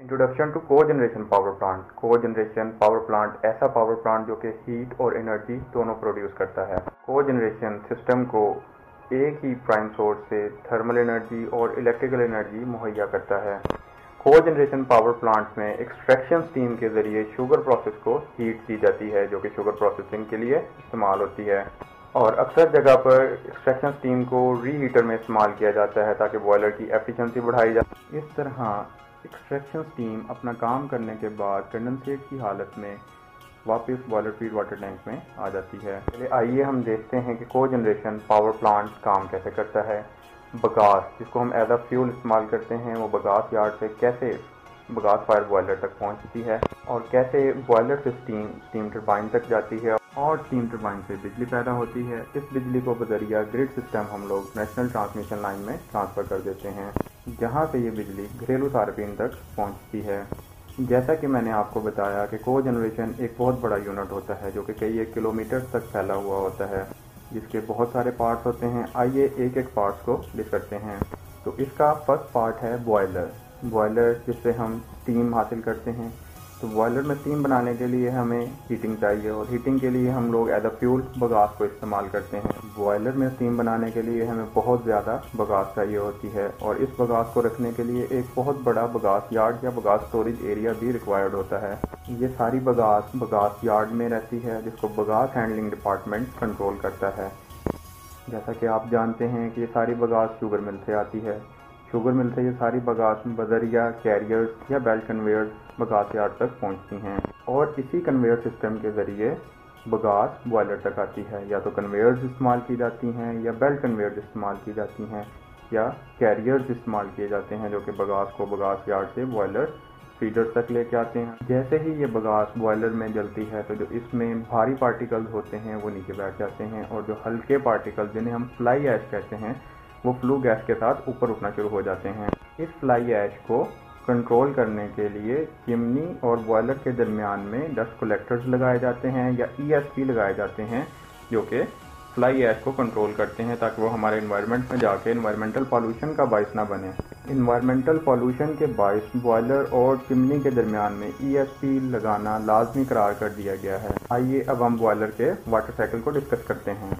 Introduction to cogeneration power plant cogeneration power plant ایسا power plant جو کہ heat اور انرجی دونوں پروڈیوس کرتا ہے کو جنریشن سسٹم کو ایک ہی پرائم سورس سے تھرمل انرجی اور الیکٹریکل انرجی مہیا کرتا ہے کو جنریشن پاور پلانٹ میں ایکسٹریکشن سٹیم کے ذریعے شوگر پروسیس کو ہیٹ کی جاتی ہے جو کہ شوگر پروسیسنگ کے لیے استعمال ہوتی ہے اور اکثر جگہ پر ایکسٹریکشن سٹیم کو ری ہیٹر میں استعمال کیا جاتا ہے تاکہ بوائلر کی ایفیشنسی بڑھائی جائے اس طرح ایکسٹریکشن سٹیم اپنا کام کرنے کے بعد کنڈنسیٹ کی حالت میں واپس بوائلر فیڈ واٹر ٹینک میں آ جاتی ہے۔ پہلے آئیے ہم دیکھتے ہیں کہ کو جنریشن پاور پلانٹ کام کیسے کرتا ہے۔ بگاس، جس کو ہم ایز اے فیول استعمال کرتے ہیں، وہ بگاس یارڈ سے کیسے بگاس فائر بوائلر تک پہنچتی ہے اور کیسے بوائلر سے سٹیم سٹیم ٹربائن تک جاتی ہے اور سٹیم ٹربائن سے بجلی پیدا ہوتی ہے۔ اس بجلی کو بذریعہ گریڈ سسٹم ہم لوگ نیشنل ٹرانسمیشن لائن میں ٹرانسفر کر دیتے ہیں۔ جہاں سے یہ بجلی گھریلو صارفین تک پہنچتی ہے۔ جیسا کہ میں نے آپ کو بتایا کہ کو جنریشن ایک بہت بڑا یونٹ ہوتا ہے جو کہ کئی ایک کلومیٹر تک پھیلا ہوا ہوتا ہے، جس کے بہت سارے پارٹس ہوتے ہیں۔ آئیے ایک ایک پارٹس کو لکھ کرتے ہیں۔ تو اس کا فرسٹ پارٹ ہے بوائلر۔ بوائلر جس سے ہم سٹیم حاصل کرتے ہیں۔ تو بوائلر میں اسٹیم بنانے کے لیے ہمیں ہیٹنگ چاہیے اور ہیٹنگ کے لیے ہم لوگ ایز اے فیول بگاس کو استعمال کرتے ہیں۔ بوائلر میں اسٹیم بنانے کے لیے ہمیں بہت زیادہ بگاس چاہیے ہوتی ہے اور اس بگاس کو رکھنے کے لیے ایک بہت بڑا بگاس یارڈ یا بگاس اسٹوریج ایریا بھی ریکوائرڈ ہوتا ہے۔ یہ ساری بگاس بگاس یارڈ میں رہتی ہے جس کو بگاس ہینڈلنگ ڈپارٹمنٹ کنٹرول کرتا ہے۔ جیسا کہ آپ جانتے ہیں کہ یہ ساری بگاس شوگر مل سے آتی ہے۔ شوگر مل سے یہ ساری بگاس بذریعہ کیریئرز یا بیلٹ کنویئر بگاس یارڈ تک پہنچتی ہیں۔ اور اسی کنویئر سسٹم کے ذریعے بگاس بوائلر تک آتی ہے۔ یا تو کنویئرز استعمال کی جاتی ہیں یا بیلٹ کنویئرز استعمال کی جاتی ہیں یا کیریئرز استعمال کیے جاتے ہیں، جو کہ بگاس کو بگاس یارڈ سے بوائلر فیڈر تک لے کے آتے ہیں۔ جیسے ہی یہ بگاس بوائلر میں جلتی ہے، تو جو اس میں بھاری پارٹیکلز ہوتے ہیں، وہ نیچے بیٹھ جاتے ہیں۔ اور جو ہلکے پارٹیکل جنہیں ہم فلائی ایش کہتے ہیں وہ فلو گیس کے ساتھ اوپر اٹھنا شروع ہو جاتے ہیں۔ اس فلائی ایش کو کنٹرول کرنے کے لیے چمنی اور بوائلر کے درمیان میں ڈسٹ کلیکٹرز لگائے جاتے ہیں یا ای ایس پی لگائے جاتے ہیں جو کہ فلائی ایش کو کنٹرول کرتے ہیں تاکہ وہ ہمارے انوائرمنٹ میں جا کے انوائرمنٹل پالوشن کا باعث نہ بنے۔ انوائرمنٹل پالوشن کے باعث بوائلر اور چمنی کے درمیان میں ای ایس پی لگانا لازمی قرار کر دیا گیا ہے۔ آئیے اب ہم بوائلر کے واٹر سائیکل کو ڈسکس کرتے ہیں۔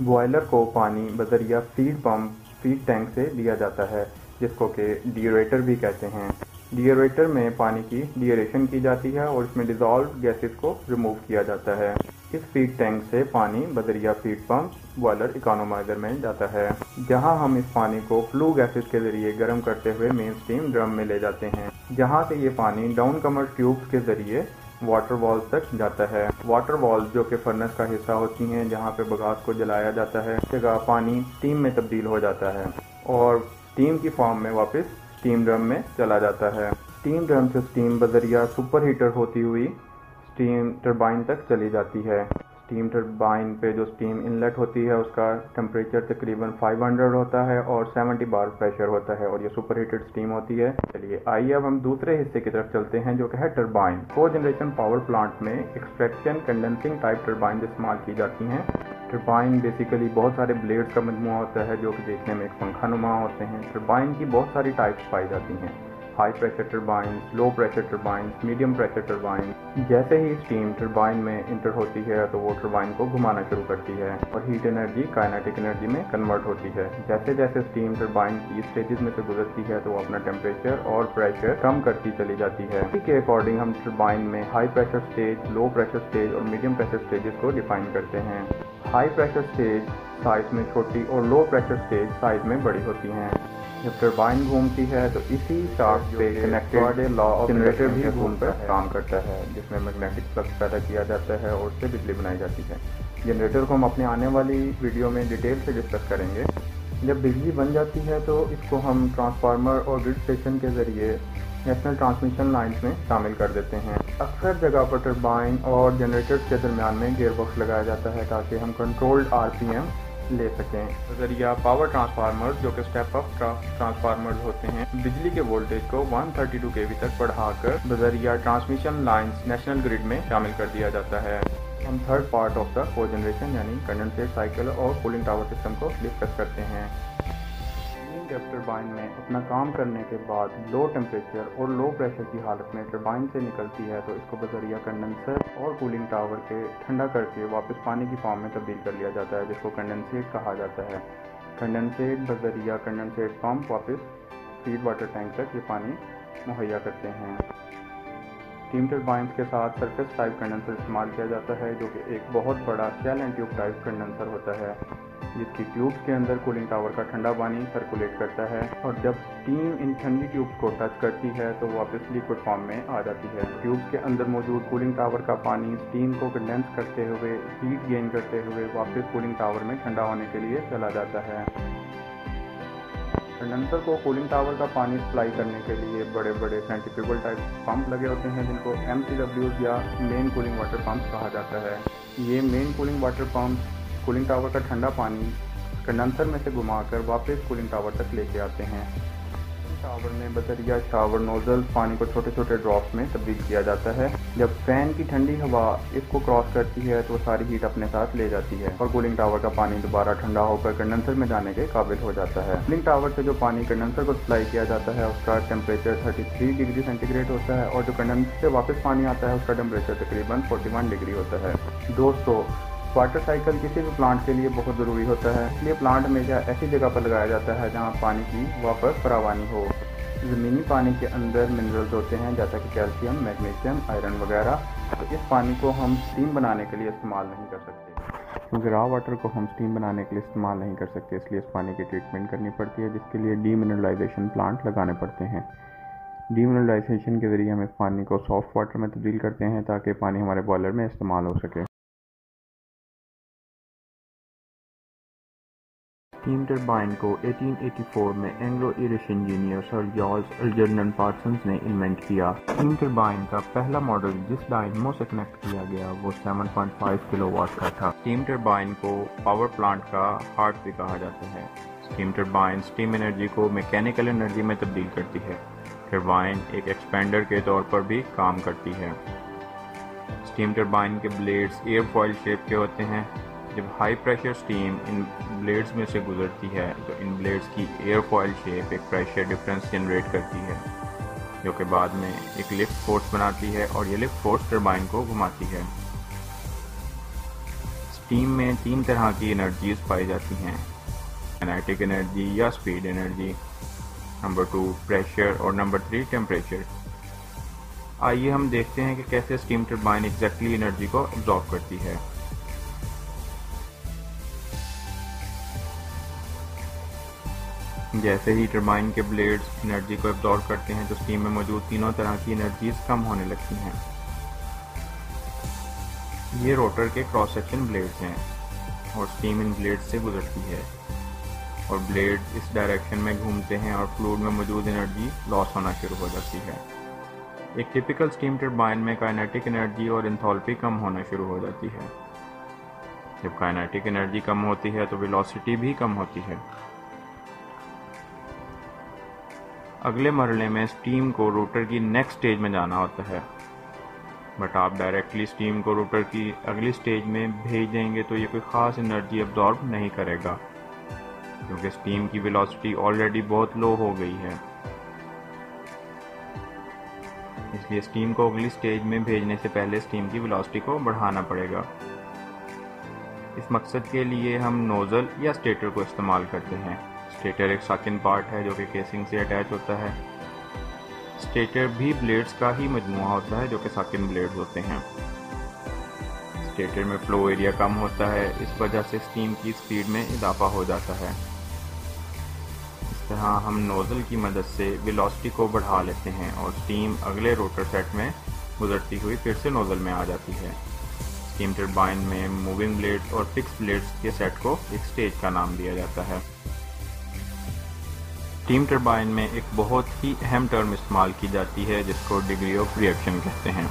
بوائلر کو پانی، بذریعہ فیڈ پمپ فیڈ ٹینک سے لیا جاتا ہے، جس کو کہ ڈیوریٹر بھی کہتے ہیں۔ ڈیوریٹر میں پانی کی ڈیوریشن کی جاتی ہے اور اس میں ڈیزالو گیسز کو ریموو کیا جاتا ہے۔ اس فیڈ ٹینک سے پانی بدریا فیڈ پمپ بوائلر اکانومائزر میں جاتا ہے۔ جہاں ہم اس پانی کو فلو گیسز کے ذریعے گرم کرتے ہوئے مین سٹیم ڈرم میں لے جاتے ہیں، جہاں سے یہ پانی ڈاؤن کمر ٹیوب کے ذریعے واٹر والز تک جاتا ہے۔ واٹر والز جو کہ فرنس کا حصہ ہوتی ہیں، جہاں پہ بغاس کو جلایا جاتا ہے، جگہ پانی سٹیم میں تبدیل ہو جاتا ہے اور سٹیم کی فارم میں واپس سٹیم ڈرم میں چلا جاتا ہے۔ سٹیم ڈرم سے سٹیم بذریعہ سپر ہیٹر ہوتی ہوئی سٹیم ٹربائن تک چلی جاتی ہے۔ سٹیم ٹربائن پہ جو سٹیم انلیٹ ہوتی ہے، اس کا ٹمپریچر تقریباً 500 ہوتا ہے اور 70 بار پریشر ہوتا ہے اور یہ سپر ہیٹڈ سٹیم ہوتی ہے۔ چلیے، آئیے اب ہم دوسرے حصے کی طرف چلتے ہیں جو کہ ہے ٹربائن کو جنریشن پاور پلانٹ میں ایکسٹریکشن کنڈنسنگ ٹائپ ٹربائن استعمال کی جاتی ہیں۔ ٹربائن بیسیکلی بہت سارے بلیڈز کا مجموعہ ہوتا ہے جو کہ دیکھنے میں ایک پنکھا نما ہوتے ہیں۔ ٹربائن کی بہت ساری ٹائپس پائی جاتی ہیں۔ High pressure turbines low pressure turbines medium pressure turbine جیسے ہی اسٹیم ٹربائن میں انٹر ہوتی ہے تو وہ ٹربائن کو گھمانا شروع کرتی ہے اور ہیٹ انرجی کائنیٹک انرجی میں کنورٹ ہوتی ہے۔ جیسے جیسے اسٹیم ٹربائن کی اسٹیجز میں سے گزرتی ہے تو وہ اپنا ٹیمپریچر اور پریشر کم کرتی چلی جاتی ہے۔ اسی کے اکارڈنگ ہم ٹربائن میں high pressure stage low pressure stage اور میڈیم پریشر اسٹیجز کو ڈیفائن کرتے ہیں۔ ہائی پریشر اسٹیج سائز میں چھوٹی اور لو پریشر اسٹیج سائز میں بڑی ہوتی ہیں۔ جب ٹربائن گھومتی ہے تو اسی شافٹ پہ کنیکٹڈ لا آف جنریٹر بھی گھوم کر کام کرتا ہے جس میں میگنیٹک فلکس پیدا کیا جاتا ہے اور اس سے بجلی بنائی جاتی ہے۔ جنریٹر کو ہم اپنے آنے والی ویڈیو میں ڈیٹیل سے ڈسکس کریں گے۔ جب بجلی بن جاتی ہے تو اس کو ہم ٹرانسفارمر اور گرڈ اسٹیشن کے ذریعے نیشنل ٹرانسمیشن لائنس میں شامل کر دیتے ہیں۔ اکثر جگہ پر ٹربائن اور جنریٹر کے درمیان میں گیئر باکس لگایا جاتا ہے تاکہ ہم کنٹرولڈ آر پی ایم لے سکیں۔ ذریعہ پاور ٹرانسفارمر جو کہ سٹیپ اپ ٹرانسفارمر ہوتے ہیں، بجلی کے وولٹیج کو 132 کے وی تک بڑھا کر بذریعہ ٹرانسمیشن لائنز نیشنل گریڈ میں شامل کر دیا جاتا ہے۔ ہم تھرڈ پارٹ آف دا کو جنریشن یعنی کنڈنسیٹ سائیکل اور کولنگ ٹاور سسٹم کو ڈسکس کرتے ہیں۔ جب ٹربائن میں اپنا کام کرنے کے بعد لو ٹیمپریچر اور لو پریشر کی حالت میں ٹربائن سے نکلتی ہے تو اس کو بذریعہ کنڈنسر اور کولنگ ٹاور کے ٹھنڈا کر کے واپس پانی کی فارم میں تبدیل کر لیا جاتا ہے، جس کو کنڈنسیٹ کہا جاتا ہے۔ کنڈنسیٹ بذریعہ کنڈنسیٹ پمپ واپس فیڈ واٹر ٹینک تک یہ پانی مہیا کرتے ہیں۔ اسٹیم ٹربائنس کے ساتھ سرفس ٹائپ کنڈنسر استعمال کیا جاتا ہے، جو کہ ایک بہت بڑا shell and tube type condenser ہوتا ہے۔ جس کی ٹیوبس کے اندر کولنگ ٹاور کا ٹھنڈا پانی سرکولیٹ کرتا ہے اور جب اسٹیم ان ٹھنڈی ٹیوبس کو ٹچ کرتی ہے تو واپس لیکوڈ فارم میں آ جاتی ہے۔ ٹیوبس کے اندر موجود کولنگ ٹاور کا پانی اسٹیم کو کنڈینس کرتے ہوئے، ہیٹ گین کرتے ہوئے واپس کولنگ ٹاور میں ٹھنڈا ہونے کے لیے چلا جاتا ہے۔ کنڈنسر کو کولنگ ٹاور کا پانی سپلائی کرنے کے لیے بڑے بڑے سینٹیفیبل ٹائپ پمپ لگے ہوتے ہیں، جن کو ایم سی ڈبلیوز یا مین کولنگ واٹر پمپ کہا جاتا ہے۔ یہ main cooling water pump cooling tower کا ٹھنڈا پانی کنڈنسر میں سے گھما کر واپس کولنگ ٹاور تک لے کے آتے ہیں۔ ٹاور میں بذریعہ شاور نوزل پانی کو چھوٹے چھوٹے ڈراپس میں تبدیل کیا جاتا ہے۔ جب فین کی ٹھنڈی ہوا اس کو کراس کرتی ہے تو وہ ساری ہیٹ اپنے ساتھ لے جاتی ہے اور کولنگ ٹاور کا پانی دوبارہ ٹھنڈا ہو کر کنڈنسر میں جانے کے قابل ہو جاتا ہے۔ کولنگ ٹاور سے جو پانی کنڈنسر کو سپلائی کیا جاتا ہے اس کا ٹیمپریچر 33 ڈگری سینٹی گریڈ ہوتا ہے اور جو کنڈنسر سے واپس پانی آتا ہے اس کا ٹیمپریچر تقریباً 41 ڈگری ہوتا ہے۔ دوستو واٹر سائیکل کسی بھی پلانٹ کے لیے بہت ضروری ہوتا ہے۔ اس لیے پلانٹ ہمیشہ ایسی جگہ پر لگایا جاتا ہے جہاں پانی کی واپس فراوانی ہو۔ زمینی پانی کے اندر منرلز ہوتے ہیں، جیسا کہ کیلشیم میگنیشیم آئرن وغیرہ۔ تو اس پانی کو ہم سٹیم بنانے کے لیے استعمال نہیں کر سکتے۔ کیونکہ را واٹر کو ہم سٹیم بنانے کے لیے استعمال نہیں کر سکتے، اس لیے اس پانی کی ٹریٹمنٹ کرنی پڑتی ہے، جس کے لیے ڈی منرلائزیشن پلانٹ لگانے پڑتے ہیں۔ ڈی منرلائزیشن کے ذریعے ہم اس پانی کو سافٹ واٹر میں تبدیل کرتے ہیں تاکہ پانی ہمارے بوائلر میں استعمال ہو سکے۔ اسٹیم ٹربائن کو 1884 میں Anglo Irish engineer sir George Algernon Parsons نے انوینٹ کیا اسٹیم ٹربائن کا پہلا ماڈل جس ڈائنمو سے کنیکٹ کیا گیا وہ 7.5 کلو واٹ کا تھا اسٹیم ٹربائن کو پاور پلانٹ کا ہارٹ بھی کہا جاتا ہے اسٹیم ٹربائن اسٹیم انرجی کو میکینیکل انرجی میں تبدیل کرتی ہے ٹربائن ایک ایکسپینڈر کے طور پر بھی کام کرتی ہے اسٹیم ٹربائن کے بلیڈز ایئر فوائل شیپ کے ہوتے ہیں جب ہائی پریشر سٹیم ان بلیڈز میں سے گزرتی ہے تو ان بلیڈز کی ایئر فوائل شیپ ایک پریشر ڈفرنس جنریٹ کرتی ہے، جو کہ بعد میں ایک لفٹ فورس بناتی ہے اور یہ لفٹ فورس ٹربائن کو گھماتی ہے۔ سٹیم میں تین طرح کی انرجیز پائی جاتی ہیں انائٹک انرجی یا speed energy number two pressure اور نمبر تھری ٹیمپریچر آئیے ہم دیکھتے ہیں کہ کیسے سٹیم ٹربائن ایگزیکٹلی انرجی کو ابزارو کرتی ہے۔ جیسے ہی ٹربائن کے بلیڈز انرجی کو ابزارو کرتے ہیں تو سٹیم میں موجود تینوں طرح کی انرجیز کم ہونے لگتی ہیں۔ یہ روٹر کے کراس سیکشن بلیڈز ہیں اور سٹیم ان بلیڈ سے گزرتی ہے اور بلیڈ اس ڈائریکشن میں گھومتے ہیں اور فلوڈ میں موجود انرجی لاس ہونا شروع ہو جاتی ہے۔ ایک ٹپیکل سٹیم ٹربائن میں کائنیٹک انرجی اور انتھالپی کم ہونا شروع ہو جاتی ہے۔ جب کائنیٹک انرجی کم ہوتی ہے تو ویلوسٹی بھی کم ہوتی ہے۔ اگلے مرحلے میں سٹیم کو روٹر کی نیکسٹ سٹیج میں جانا ہوتا ہے۔ بٹ آپ ڈائریکٹلی سٹیم کو روٹر کی اگلی سٹیج میں بھیج دیں گے تو یہ کوئی خاص انرجی ابزارب نہیں کرے گا۔ کیونکہ سٹیم کی ویلوسٹی آلریڈی بہت لو ہو گئی ہے۔ اس لیے سٹیم کو اگلی سٹیج میں بھیجنے سے پہلے سٹیم کی ویلوسٹی کو بڑھانا پڑے گا۔ اس مقصد کے لیے ہم نوزل یا سٹیٹر کو استعمال کرتے ہیں۔ اسٹیٹر ایک ساکن پارٹ ہے جو کہ کیسنگ سے اٹیچ ہوتا ہے اسٹیٹر بھی بلیڈز کا ہی مجموعہ ہوتا ہے جو کہ ساکن بلیڈز ہوتے ہیں اسٹیٹر میں فلو ایریا کم ہوتا ہے اس وجہ سے سٹیم کی سپیڈ میں اضافہ ہو جاتا ہے اس طرح ہم نوزل کی مدد سے ویلوسٹی کو بڑھا لیتے ہیں اور سٹیم اگلے روٹر سیٹ میں گزرتی ہوئی پھر سے نوزل میں آ جاتی ہے سٹیم ٹربائن میں موونگ بلیڈز اور فکس بلیڈز کے سیٹ کو ایک سٹیج کا نام دیا جاتا ہے اسٹیم ٹربائن میں ایک بہت ہی اہم ٹرم استعمال کی جاتی ہے، جس کو ڈگری آف ریئیکشن کہتے ہیں۔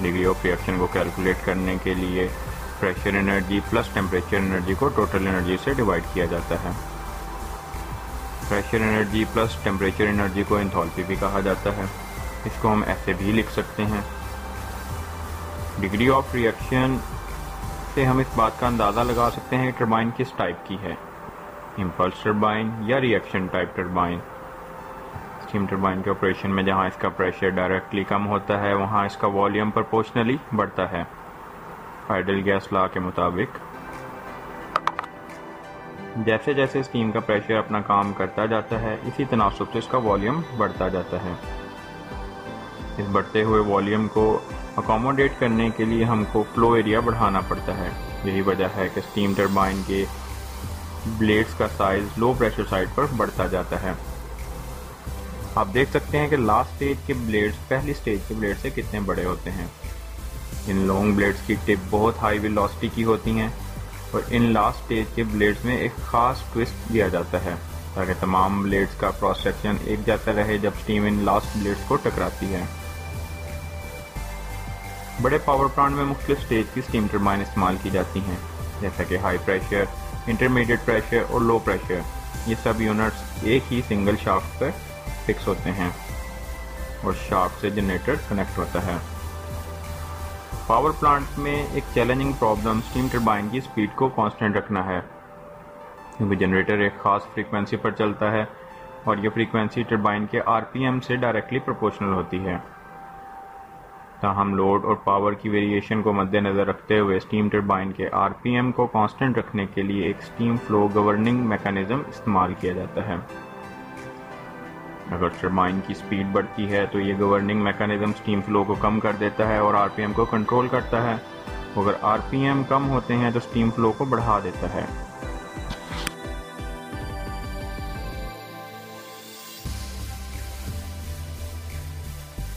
ڈگری آف ریئیکشن کو کیلکولیٹ کرنے کے لیے pressure energy plus temperature energy کو ٹوٹل انرجی سے ڈیوائڈ کیا جاتا ہے۔ Pressure energy plus temperature energy کو انتھالپی بھی کہا جاتا ہے۔ اس کو ہم ایسے بھی لکھ سکتے ہیں۔ ڈگری آف ریئیکشن سے ہم اس بات کا اندازہ لگا سکتے ہیں کہ ٹربائن کس ٹائپ کی ہے۔ امپلس ٹربائن یا reaction type turbine steam turbine کے آپریشن میں جہاں اس کا پریشر ڈائریکٹلی کم ہوتا ہے، وہاں اس کا والیوم پرپورشنلی بڑھتا ہے۔ آئیڈل گیس لا کے مطابق۔ جیسے جیسے اسٹیم کا پریشر اپنا کام کرتا جاتا ہے، اسی تناسب سے اس کا والیوم بڑھتا جاتا ہے۔ اس بڑھتے ہوئے والیوم کو اکوموڈیٹ کرنے کے لیے ہم کو فلو ایریا بڑھانا پڑتا ہے۔ یہی وجہ ہے کہ اسٹیم ٹربائن کے بلیڈز کا سائز لو پریشر سائڈ پر بڑھتا جاتا ہے۔ آپ دیکھ سکتے ہیں کہ لاسٹ سٹیج کے بلیڈز پہلی سٹیج کے بلیڈ سے کتنے بڑے ہوتے ہیں۔ ان لانگ بلیڈز کی ٹپ بہت ہائی ویلوسٹی کی ہوتی ہیں اور ان لاسٹ سٹیج کے بلیڈز میں ایک خاص ٹوسٹ دیا جاتا ہے تاکہ تمام بلیڈز کا کراس سیکشن ایک جیسا رہے جب سٹیم ان لاسٹ بلیڈز کو ٹکراتی ہے۔ بڑے پاور پلانٹ میں مختلف سٹیج کی سٹیم ٹربائن استعمال کی جاتی ہیں، جیسا کہ ہائی پریشر انٹرمیڈیٹ پریشر اور لو پریشر یہ سب یونٹس ایک ہی سنگل شافٹ پر فکس ہوتے ہیں اور شافٹ سے جنریٹر کنیکٹ ہوتا ہے۔ پاور پلانٹ میں ایک چیلنجنگ پرابلم سٹیم ٹربائن کی سپیڈ کو کانسٹنٹ رکھنا ہے۔ کیونکہ جنریٹر ایک خاص فریکوینسی پر چلتا ہے اور یہ فریکوینسی ٹربائن کے آر پی ایم سے ڈائریکٹلی پروپورشنل ہوتی ہے۔ تاہم لوڈ اور پاور کی ویریشن کو مد نظر رکھتے ہوئے سٹیم ٹربائن کے آر پی ایم کو کانسٹنٹ رکھنے کے لیے ایک سٹیم فلو گورننگ میکانزم استعمال کیا جاتا ہے۔ اگر ٹربائن کی سپیڈ بڑھتی ہے تو یہ گورننگ میکانزم سٹیم فلو کو کم کر دیتا ہے اور آر پی ایم کو کنٹرول کرتا ہے۔ اگر آر پی ایم کم ہوتے ہیں تو سٹیم فلو کو بڑھا دیتا ہے۔